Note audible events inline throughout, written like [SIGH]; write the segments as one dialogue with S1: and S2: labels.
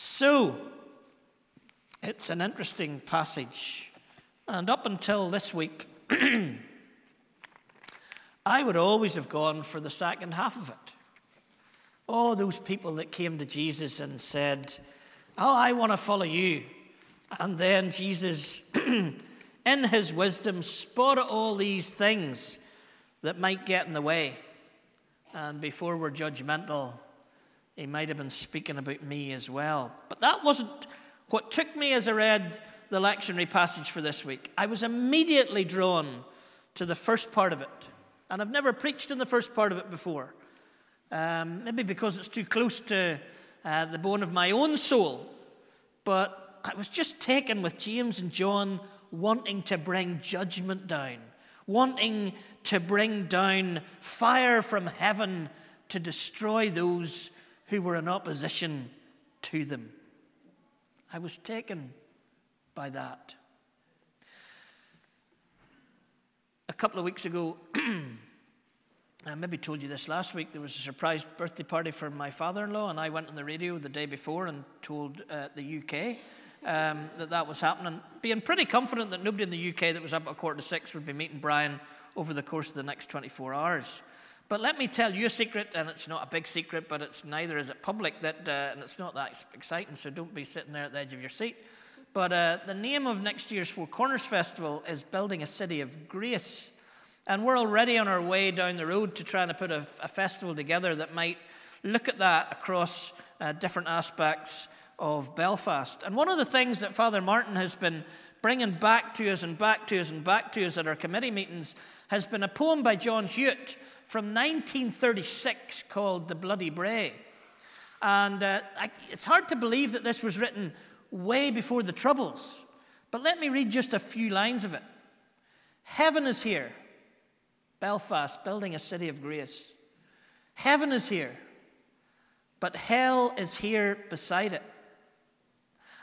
S1: So, it's an interesting passage. And up until this week, [CLEARS THROAT] I would always have gone for the second half of it. All those people that came to Jesus and said, Oh, I want to follow you. And then Jesus, [CLEARS THROAT] in his wisdom, spotted all these things that might get in the way. And before we're judgmental, he might have been speaking about me as well. But that wasn't what took me as I read the lectionary passage for this week. I was immediately drawn to the first part of it. And I've never preached in the first part of it before. Um, maybe because it's too close to uh, the bone of my own soul. But I was just taken with James and John wanting to bring judgment down, wanting to bring down fire from heaven to destroy those who were in opposition to them. I was taken by that. A couple of weeks ago, [CLEARS THROAT] I maybe told you this last week, there was a surprise birthday party for my father in law, and I went on the radio the day before and told uh, the UK um, that that was happening, being pretty confident that nobody in the UK that was up at a quarter to six would be meeting Brian over the course of the next 24 hours. But let me tell you a secret, and it's not a big secret, but it's neither is it public, that, uh, and it's not that exciting, so don't be sitting there at the edge of your seat. But uh, the name of next year's Four Corners Festival is Building a City of Grace. And we're already on our way down the road to trying to put a, a festival together that might look at that across uh, different aspects of Belfast. And one of the things that Father Martin has been bringing back to us and back to us and back to us at our committee meetings has been a poem by John Hewitt from 1936 called The Bloody Brae. And uh, I, it's hard to believe that this was written way before the Troubles. But let me read just a few lines of it. Heaven is here. Belfast, building a city of grace. Heaven is here, but hell is here beside it.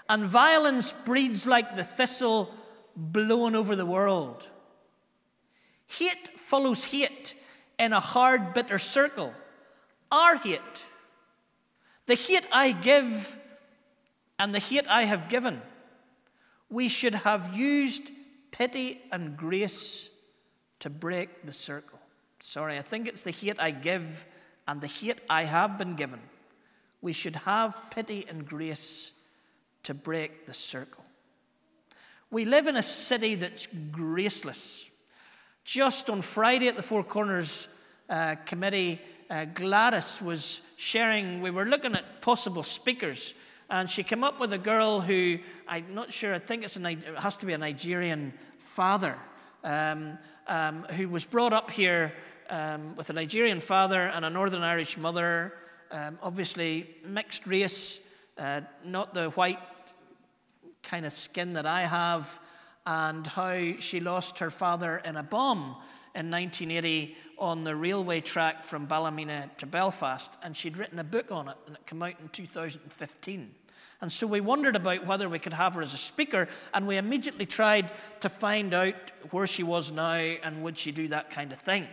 S1: And violence breeds like the thistle blowing over the world. Hate follows hate in a hard, bitter circle. Our hate, the hate I give and the hate I have given, we should have used pity and grace to break the circle. Sorry, I think it's the hate I give and the hate I have been given. We should have pity and grace to break the circle. We live in a city that's graceless. Just on Friday at the Four Corners uh, Committee, uh, Gladys was sharing, we were looking at possible speakers, and she came up with a girl who, I'm not sure, I think it's a, it has to be a Nigerian father, um, um, who was brought up here um, with a Nigerian father and a Northern Irish mother, um, obviously mixed race, uh, not the white kind of skin that I have and how she lost her father in a bomb in 1980 on the railway track from Ballymena to Belfast, and she'd written a book on it, and it came out in 2015. And so we wondered about whether we could have her as a speaker, and we immediately tried to find out where she was now and would she do that kind of thing.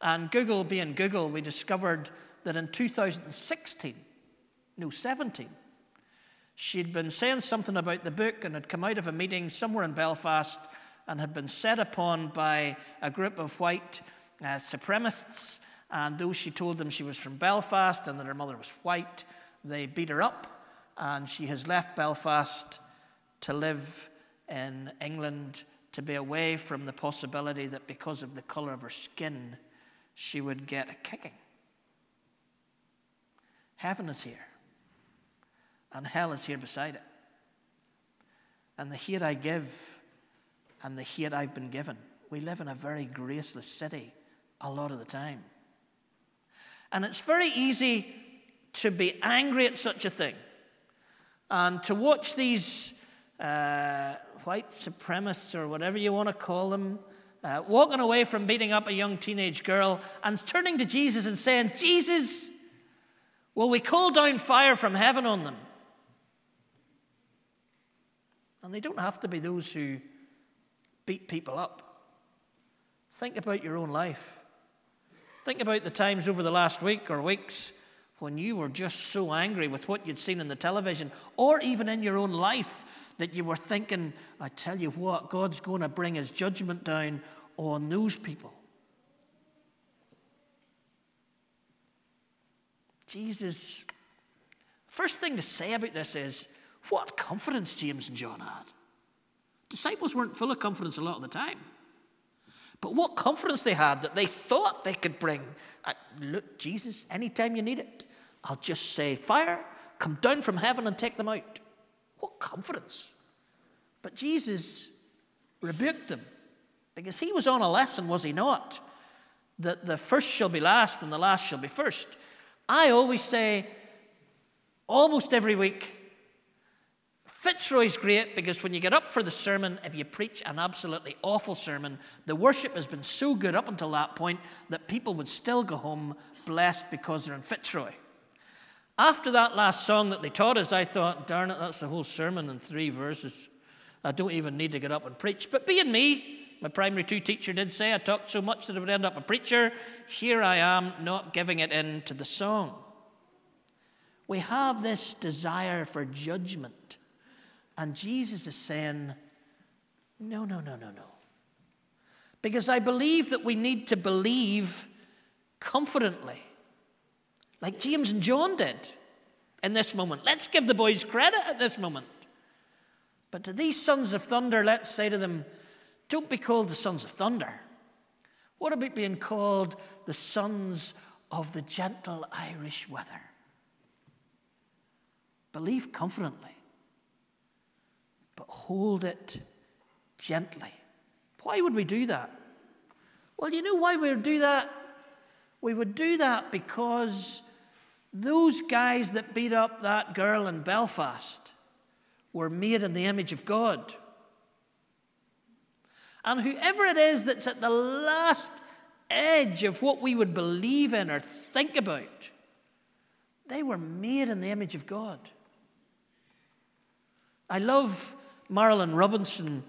S1: And Google being Google, we discovered that in 2016, no, 17, She'd been saying something about the book and had come out of a meeting somewhere in Belfast and had been set upon by a group of white uh, supremacists. And though she told them she was from Belfast and that her mother was white, they beat her up. And she has left Belfast to live in England to be away from the possibility that because of the colour of her skin, she would get a kicking. Heaven is here and hell is here beside it. And the hate I give and the hate I've been given. We live in a very graceless city a lot of the time. And it's very easy to be angry at such a thing and to watch these uh, white supremacists or whatever you want to call them uh, walking away from beating up a young teenage girl and turning to Jesus and saying, Jesus, will we call down fire from heaven on them? And they don't have to be those who beat people up. Think about your own life. Think about the times over the last week or weeks when you were just so angry with what you'd seen in the television or even in your own life that you were thinking, I tell you what, God's going to bring his judgment down on those people. Jesus, first thing to say about this is what confidence James and John had. Disciples weren't full of confidence a lot of the time. But what confidence they had that they thought they could bring. Uh, look, Jesus, anytime you need it, I'll just say, Fire, come down from heaven and take them out. What confidence. But Jesus rebuked them because he was on a lesson, was he not? That the first shall be last and the last shall be first. I always say, almost every week, Fitzroy's great because when you get up for the sermon, if you preach an absolutely awful sermon, the worship has been so good up until that point that people would still go home blessed because they're in Fitzroy. After that last song that they taught us, I thought, darn it, that's the whole sermon in three verses. I don't even need to get up and preach. But being me, my primary two teacher did say I talked so much that I would end up a preacher. Here I am, not giving it in to the song. We have this desire for judgment. And Jesus is saying, no, no, no, no, no. Because I believe that we need to believe confidently like James and John did in this moment. Let's give the boys credit at this moment. But to these sons of thunder, let's say to them, don't be called the sons of thunder. What about being called the sons of the gentle Irish weather? Believe confidently, but hold it gently. Why would we do that? Well, you know why we would do that? We would do that because those guys that beat up that girl in Belfast were made in the image of God. And whoever it is that's at the last edge of what we would believe in or think about, they were made in the image of God. I love Marilynne Robinson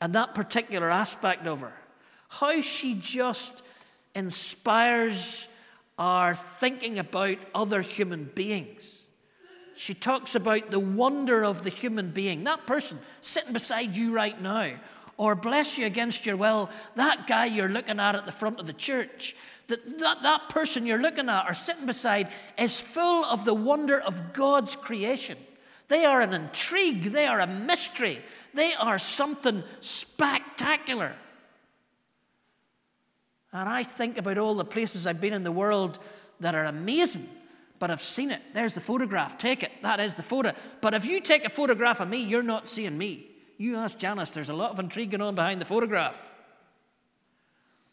S1: and that particular aspect of her. How she just inspires our thinking about other human beings. She talks about the wonder of the human being, that person sitting beside you right now, or bless you against your will, that guy you're looking at at the front of the church. That, that that person you're looking at or sitting beside is full of the wonder of God's creation. They are an intrigue, they are a mystery, they are something spectacular. And I think about all the places I've been in the world that are amazing, but I've seen it. There's the photograph. Take it. That is the photo. But if you take a photograph of me, you're not seeing me. You ask Janice, there's a lot of intrigue going on behind the photograph.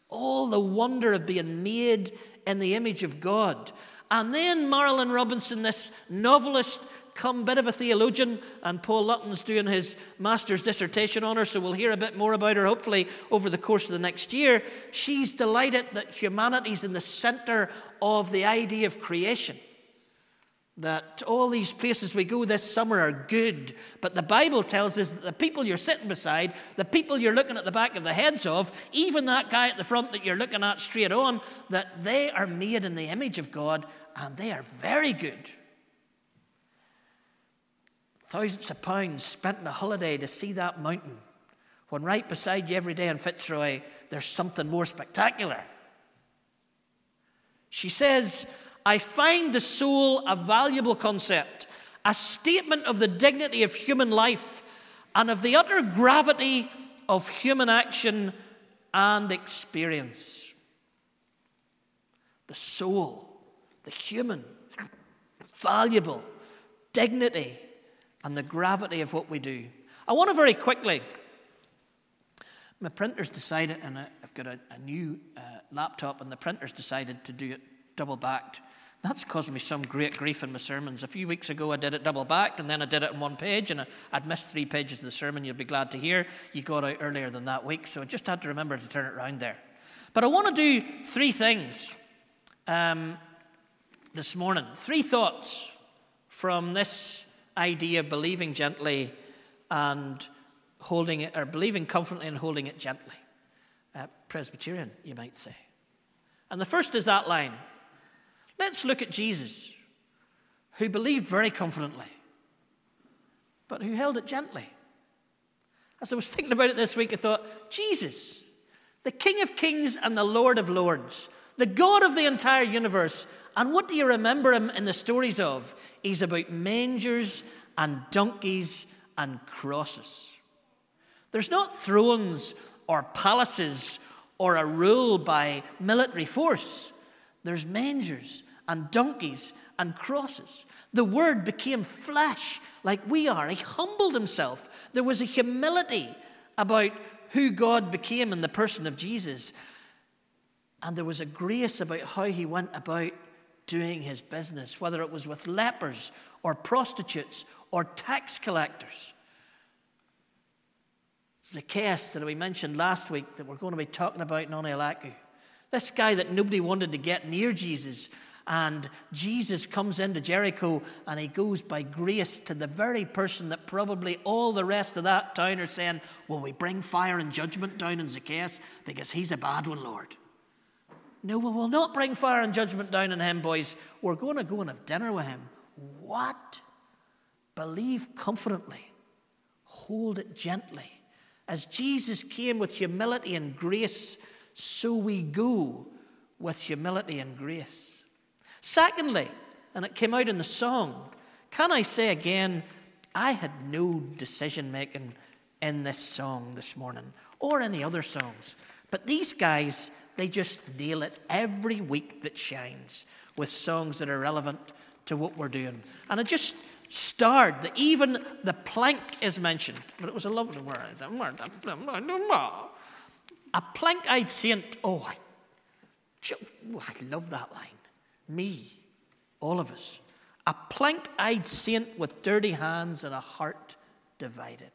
S1: All the wonder of being made in the image of God. And then Marilynne Robinson, this novelist come bit of a theologian, and Paul Lutton's doing his master's dissertation on her, so we'll hear a bit more about her hopefully over the course of the next year. She's delighted that humanity's in the center of the idea of creation. That all these places we go this summer are good, but the Bible tells us that the people you're sitting beside, the people you're looking at the back of the heads of, even that guy at the front that you're looking at straight on, that they are made in the image of God and they are very good. Thousands of pounds spent on a holiday to see that mountain, when right beside you every day in Fitzroy, there's something more spectacular. She says, I find the soul a valuable concept, a statement of the dignity of human life and of the utter gravity of human action and experience. The soul, the human, valuable, dignity, and the gravity of what we do. I want to very quickly. My printer's decided, and I've got a, a new uh, laptop, and the printer's decided to do it double backed. That's caused me some great grief in my sermons. A few weeks ago, I did it double backed, and then I did it in one page, and I'd missed three pages of the sermon. You'll be glad to hear you got out earlier than that week, so I just had to remember to turn it around there. But I want to do three things um, this morning. Three thoughts from this idea believing gently and holding it, or believing confidently and holding it gently. Uh, Presbyterian, you might say. And the first is that line. Let's look at Jesus. who believed very confidently, but who held it gently. As I was thinking about it this week, I thought, Jesus, the King of Kings and the Lord of Lords, the God of the entire universe. And what do you remember him in the stories of? He's about mangers and donkeys and crosses. There's not thrones or palaces or a rule by military force. There's mangers and donkeys and crosses. The Word became flesh like we are. He humbled himself. There was a humility about who God became in the person of Jesus. And there was a grace about how he went about doing his business, whether it was with lepers or prostitutes or tax collectors. Zacchaeus, that we mentioned last week, that we're going to be talking about in Onelaku. This guy that nobody wanted to get near Jesus. And Jesus comes into Jericho and he goes by grace to the very person that probably all the rest of that town are saying, Will we bring fire and judgment down on Zacchaeus? Because he's a bad one, Lord. No, we will not bring fire and judgment down on him, boys. We're going to go and have dinner with him. What? Believe confidently, hold it gently. As Jesus came with humility and grace, so we go with humility and grace. Secondly, and it came out in the song, can I say again, I had no decision making in this song this morning or any other songs. But these guys, they just nail it every week that shines with songs that are relevant to what we're doing. And it just starred that even the plank is mentioned, but it was a lovely word. A plank eyed saint. Oh, I, oh, I love that line. Me, all of us. A plank eyed saint with dirty hands and a heart divided.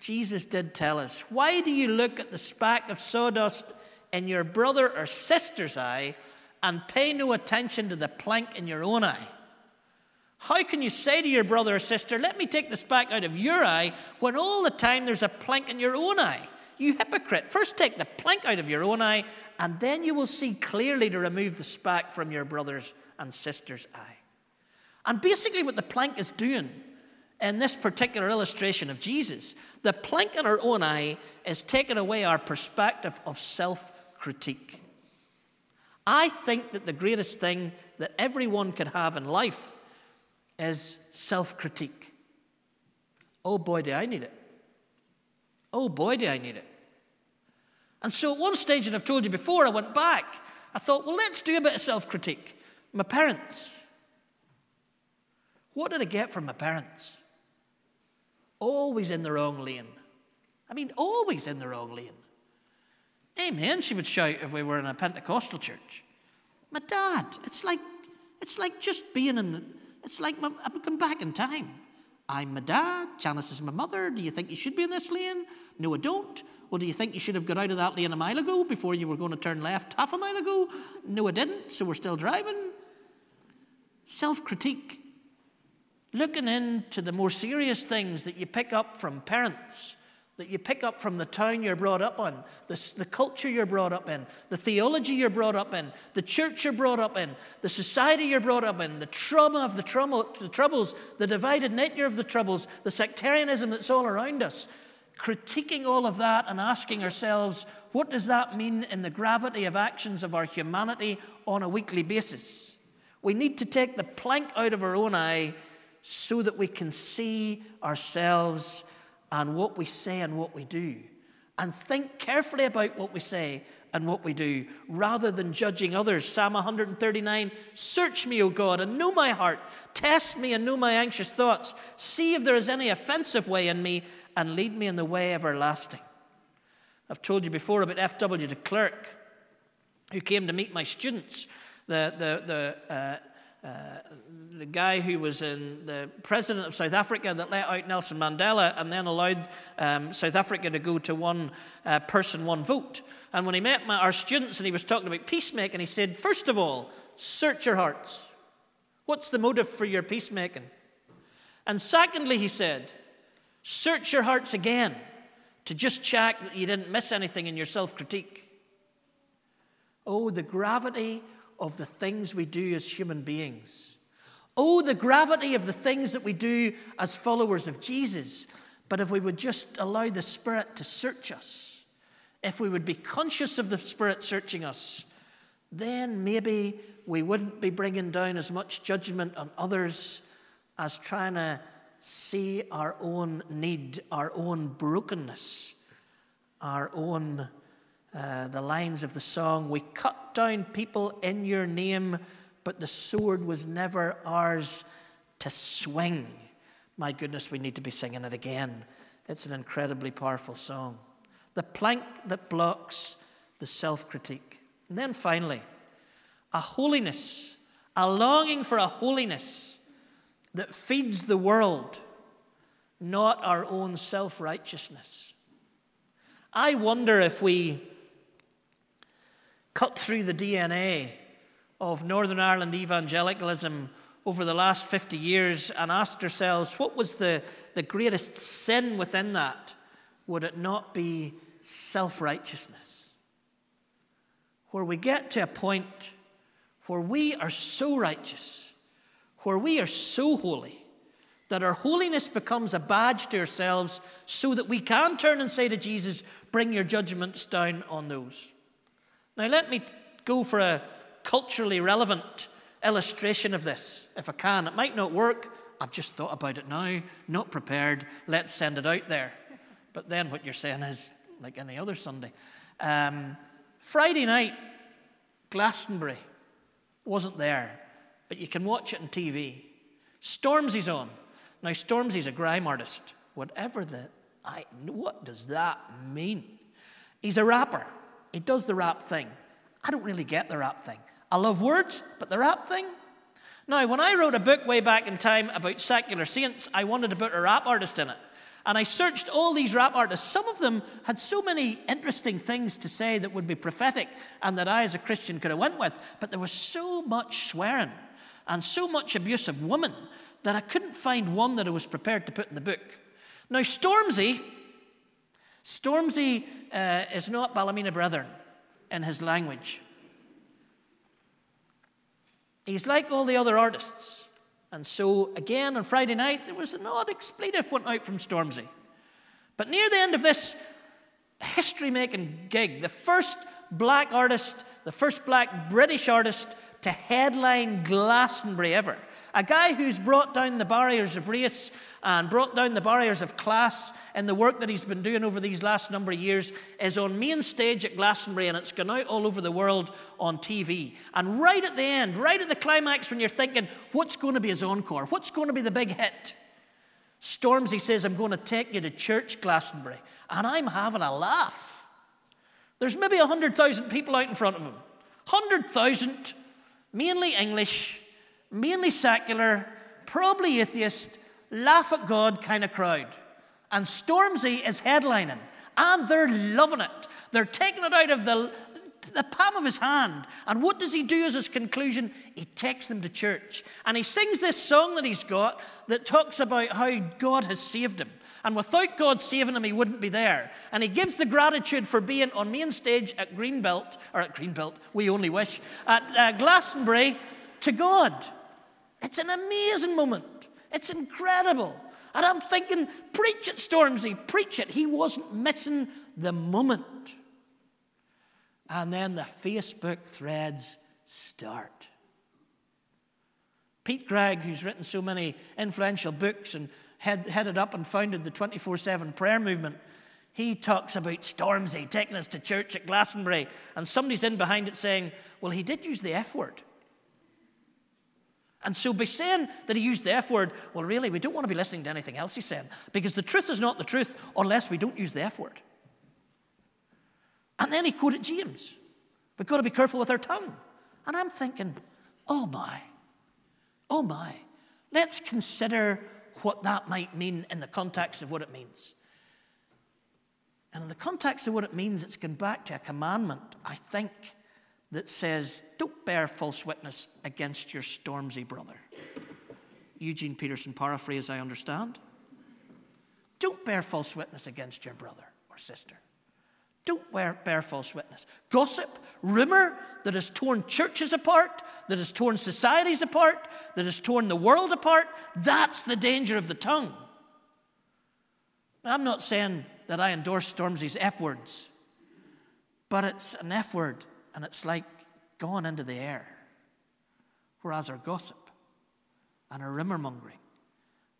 S1: Jesus did tell us, Why do you look at the speck of sawdust in your brother or sister's eye and pay no attention to the plank in your own eye? How can you say to your brother or sister, Let me take the speck out of your eye, when all the time there's a plank in your own eye? You hypocrite. First take the plank out of your own eye, and then you will see clearly to remove the speck from your brother's and sister's eye. And basically, what the plank is doing in this particular illustration of Jesus, the plank in our own eye is taking away our perspective of self critique. I think that the greatest thing that everyone could have in life is self critique. Oh boy, do I need it. Oh boy, do I need it. And so at one stage, and I've told you before, I went back. I thought, well, let's do a bit of self critique. My parents. What did I get from my parents? Always in the wrong lane. I mean, always in the wrong lane. Amen, she would shout if we were in a Pentecostal church. My dad, it's like, it's like just being in the, it's like my, I'm going back in time. I'm my dad, Janice is my mother. Do you think you should be in this lane? No, I don't. Well, do you think you should have got out of that lane a mile ago before you were going to turn left half a mile ago? No, I didn't, so we're still driving. Self critique. Looking into the more serious things that you pick up from parents, that you pick up from the town you're brought up on, the, the culture you're brought up in, the theology you're brought up in, the church you're brought up in, the society you're brought up in, the trauma of the, the troubles, the divided nature of the troubles, the sectarianism that's all around us. Critiquing all of that and asking ourselves, what does that mean in the gravity of actions of our humanity on a weekly basis? We need to take the plank out of our own eye so that we can see ourselves and what we say and what we do. And think carefully about what we say and what we do rather than judging others. Psalm 139 Search me, O God, and know my heart. Test me and know my anxious thoughts. See if there is any offensive way in me and lead me in the way everlasting. I've told you before about F.W. de Klerk, who came to meet my students. The, the, the uh, uh, the guy who was in the president of South Africa that let out Nelson Mandela and then allowed um, South Africa to go to one uh, person, one vote. And when he met my, our students and he was talking about peacemaking, he said, First of all, search your hearts. What's the motive for your peacemaking? And secondly, he said, search your hearts again to just check that you didn't miss anything in your self critique. Oh, the gravity of the things we do as human beings. Oh, the gravity of the things that we do as followers of Jesus. But if we would just allow the Spirit to search us, if we would be conscious of the Spirit searching us, then maybe we wouldn't be bringing down as much judgment on others as trying to see our own need, our own brokenness, our own, uh, the lines of the song. We cut down people in your name, but the sword was never ours to swing. My goodness, we need to be singing it again. It's an incredibly powerful song. The plank that blocks the self critique. And then finally, a holiness, a longing for a holiness that feeds the world, not our own self righteousness. I wonder if we cut through the DNA of Northern Ireland evangelicalism over the last 50 years and asked ourselves what was the, the greatest sin within that? Would it not be self righteousness? Where we get to a point where we are so righteous, where we are so holy, that our holiness becomes a badge to ourselves so that we can turn and say to Jesus, Bring your judgments down on those. Now, let me go for a culturally relevant illustration of this, if I can. It might not work. I've just thought about it now, not prepared. Let's send it out there. But then what you're saying is like any other Sunday. Um, Friday night, Glastonbury wasn't there, but you can watch it on TV. Stormzy's on. Now, Stormzy's a grime artist. Whatever the, I, what does that mean? He's a rapper. He does the rap thing. I don't really get the rap thing. I love words, but the rap thing? Now, when I wrote a book way back in time about secular saints, I wanted to put a rap artist in it. And I searched all these rap artists. Some of them had so many interesting things to say that would be prophetic and that I, as a Christian, could have went with. But there was so much swearing and so much abuse of women that I couldn't find one that I was prepared to put in the book. Now, Stormzy, Stormzy uh, is not Ballymena Brethren in his language. He's like all the other artists. And so, again, on Friday night, there was an odd expletive went out from Stormzy. But near the end of this history making gig, the first black artist, the first black British artist to headline Glastonbury ever, a guy who's brought down the barriers of race and brought down the barriers of class in the work that he's been doing over these last number of years is on main stage at Glastonbury and it's gone out all over the world on TV. And right at the end, right at the climax, when you're thinking, what's going to be his encore? What's going to be the big hit? Stormzy says, I'm going to take you to church, Glastonbury. And I'm having a laugh. There's maybe 100,000 people out in front of him. 100,000, mainly English, mainly secular, probably atheist, laugh at God kind of crowd. And Stormzy is headlining, and they're loving it. They're taking it out of the, the palm of his hand. And what does he do as his conclusion? He takes them to church. And he sings this song that he's got that talks about how God has saved him. And without God saving him, he wouldn't be there. And he gives the gratitude for being on main stage at Greenbelt, or at Greenbelt, we only wish, at uh, Glastonbury to God. It's an amazing moment. It's incredible. And I'm thinking, preach it, Stormzy, preach it. He wasn't missing the moment. And then the Facebook threads start. Pete Greig, who's written so many influential books and head, headed up and founded the 24 7 prayer movement, he talks about Stormzy taking us to church at Glastonbury. And somebody's in behind it saying, well, he did use the F word. And so by saying that he used the F word, well, really, we don't want to be listening to anything else he's saying because the truth is not the truth unless we don't use the F word. And then he quoted James. We've got to be careful with our tongue. And I'm thinking, oh my, oh my. Let's consider what that might mean in the context of what it means. And in the context of what it means, it's gone back to a commandment, I think, that says, Don't bear false witness against your Stormzy brother. Eugene Peterson paraphrase, I understand. Don't bear false witness against your brother or sister. Don't bear, bear false witness. Gossip, rumor that has torn churches apart, that has torn societies apart, that has torn the world apart. That's the danger of the tongue. I'm not saying that I endorse Stormzy's F words, but it's an F word and it's like gone into the air. Whereas our gossip and our rumor mongering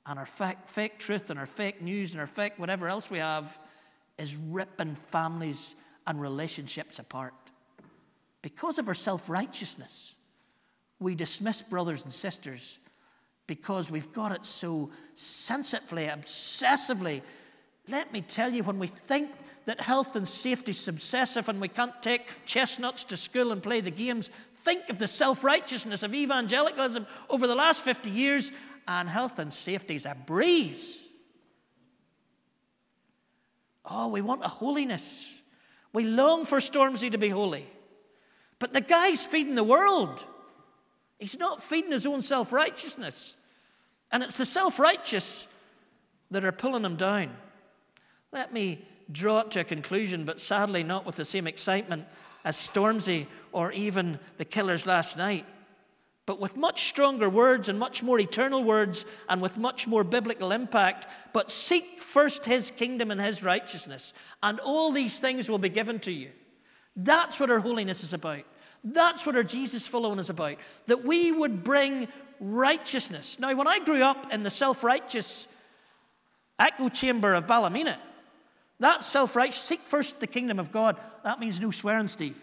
S1: and our fake, fake truth and our fake news and our fake whatever else we have is ripping families and relationships apart. Because of our self righteousness, we dismiss brothers and sisters because we've got it so sensitively, obsessively. Let me tell you, when we think that health and safety is obsessive and we can't take chestnuts to school and play the games, think of the self righteousness of evangelicalism over the last 50 years, and health and safety is a breeze. Oh, we want a holiness. We long for Stormzy to be holy. But the guy's feeding the world. He's not feeding his own self righteousness. And it's the self righteous that are pulling him down. Let me draw it to a conclusion, but sadly not with the same excitement as Stormzy or even the killers last night but with much stronger words and much more eternal words and with much more biblical impact. But seek first his kingdom and his righteousness, and all these things will be given to you. That's what our holiness is about. That's what our Jesus following is about. That we would bring righteousness. Now, when I grew up in the self righteous echo chamber of Ballymena, that self righteous, seek first the kingdom of God, that means no swearing, Steve,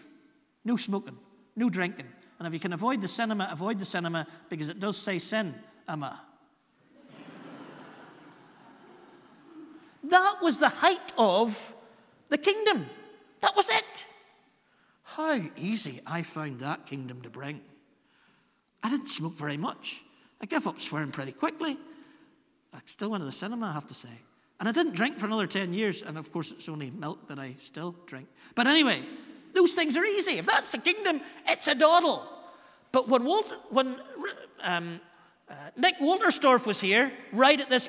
S1: no smoking, no drinking, and if you can avoid the cinema, avoid the cinema because it does say sin, Emma. that was the height of the kingdom. That was it. How easy I found that kingdom to bring. I didn't smoke very much. I gave up swearing pretty quickly. I still went to the cinema, I have to say. And I didn't drink for another 10 years. And of course, it's only milk that I still drink. But anyway, those things are easy. If that's the kingdom, it's a doddle. But when, Walter, when um, uh, Nick Wolterstorff was here, right at this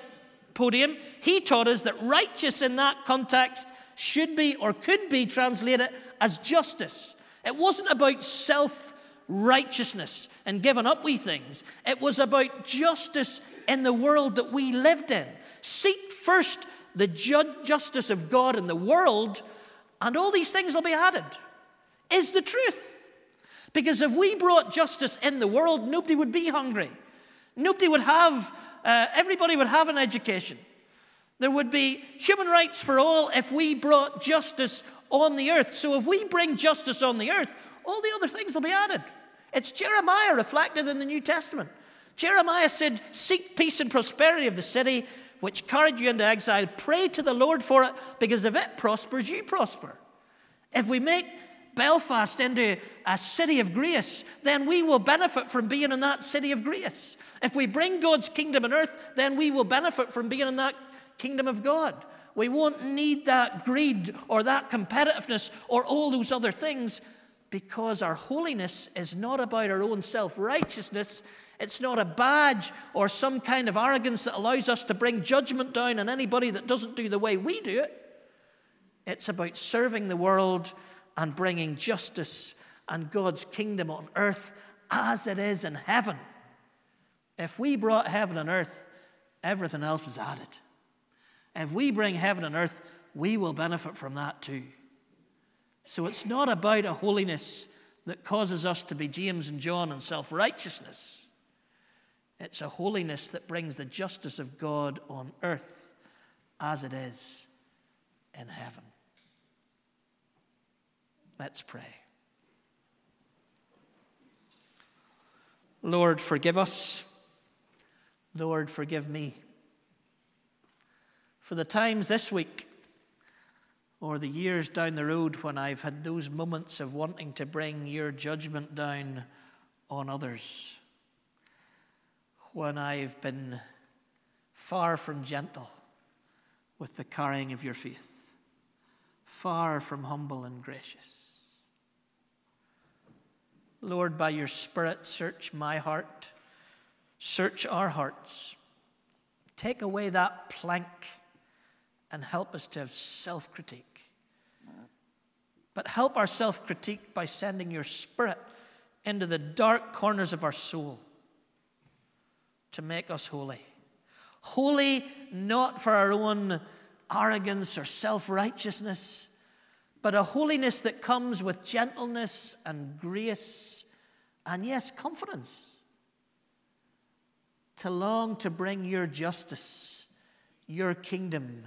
S1: podium, he taught us that righteous in that context should be or could be translated as justice. It wasn't about self righteousness and giving up we things, it was about justice in the world that we lived in. Seek first the ju- justice of God in the world, and all these things will be added is the truth. Because if we brought justice in the world, nobody would be hungry. Nobody would have, uh, everybody would have an education. There would be human rights for all if we brought justice on the earth. So if we bring justice on the earth, all the other things will be added. It's Jeremiah reflected in the New Testament. Jeremiah said, Seek peace and prosperity of the city which carried you into exile. Pray to the Lord for it, because if it prospers, you prosper. If we make Belfast into a city of grace, then we will benefit from being in that city of grace. If we bring God's kingdom on earth, then we will benefit from being in that kingdom of God. We won't need that greed or that competitiveness or all those other things because our holiness is not about our own self righteousness. It's not a badge or some kind of arrogance that allows us to bring judgment down on anybody that doesn't do the way we do it. It's about serving the world and bringing justice and God's kingdom on earth as it is in heaven. If we brought heaven and earth, everything else is added. If we bring heaven and earth, we will benefit from that too. So it's not about a holiness that causes us to be James and John and self righteousness. It's a holiness that brings the justice of God on earth as it is in heaven. Let's pray. Lord, forgive us. Lord, forgive me. For the times this week or the years down the road when I've had those moments of wanting to bring your judgment down on others, when I've been far from gentle with the carrying of your faith, far from humble and gracious. Lord, by your Spirit, search my heart, search our hearts. Take away that plank and help us to have self critique. but help our self critique by sending your spirit into the dark corners of our soul to make us holy. Holy not for our own arrogance or self righteousness, but a holiness that comes with gentleness and grace and, yes, confidence. To long to bring your justice, your kingdom,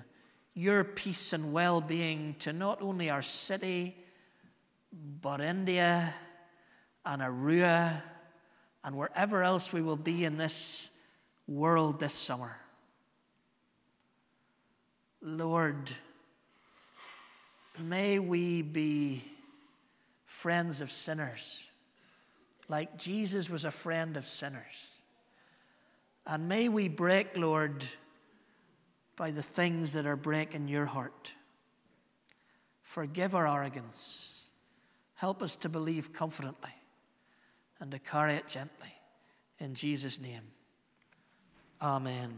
S1: your peace and well being to not only our city, but India and Arua and wherever else we will be in this world this summer. Lord, may we be friends of sinners, like Jesus was a friend of sinners. And may we break, Lord, by the things that are breaking your heart. Forgive our arrogance. Help us to believe confidently and to carry it gently. In Jesus' name, amen.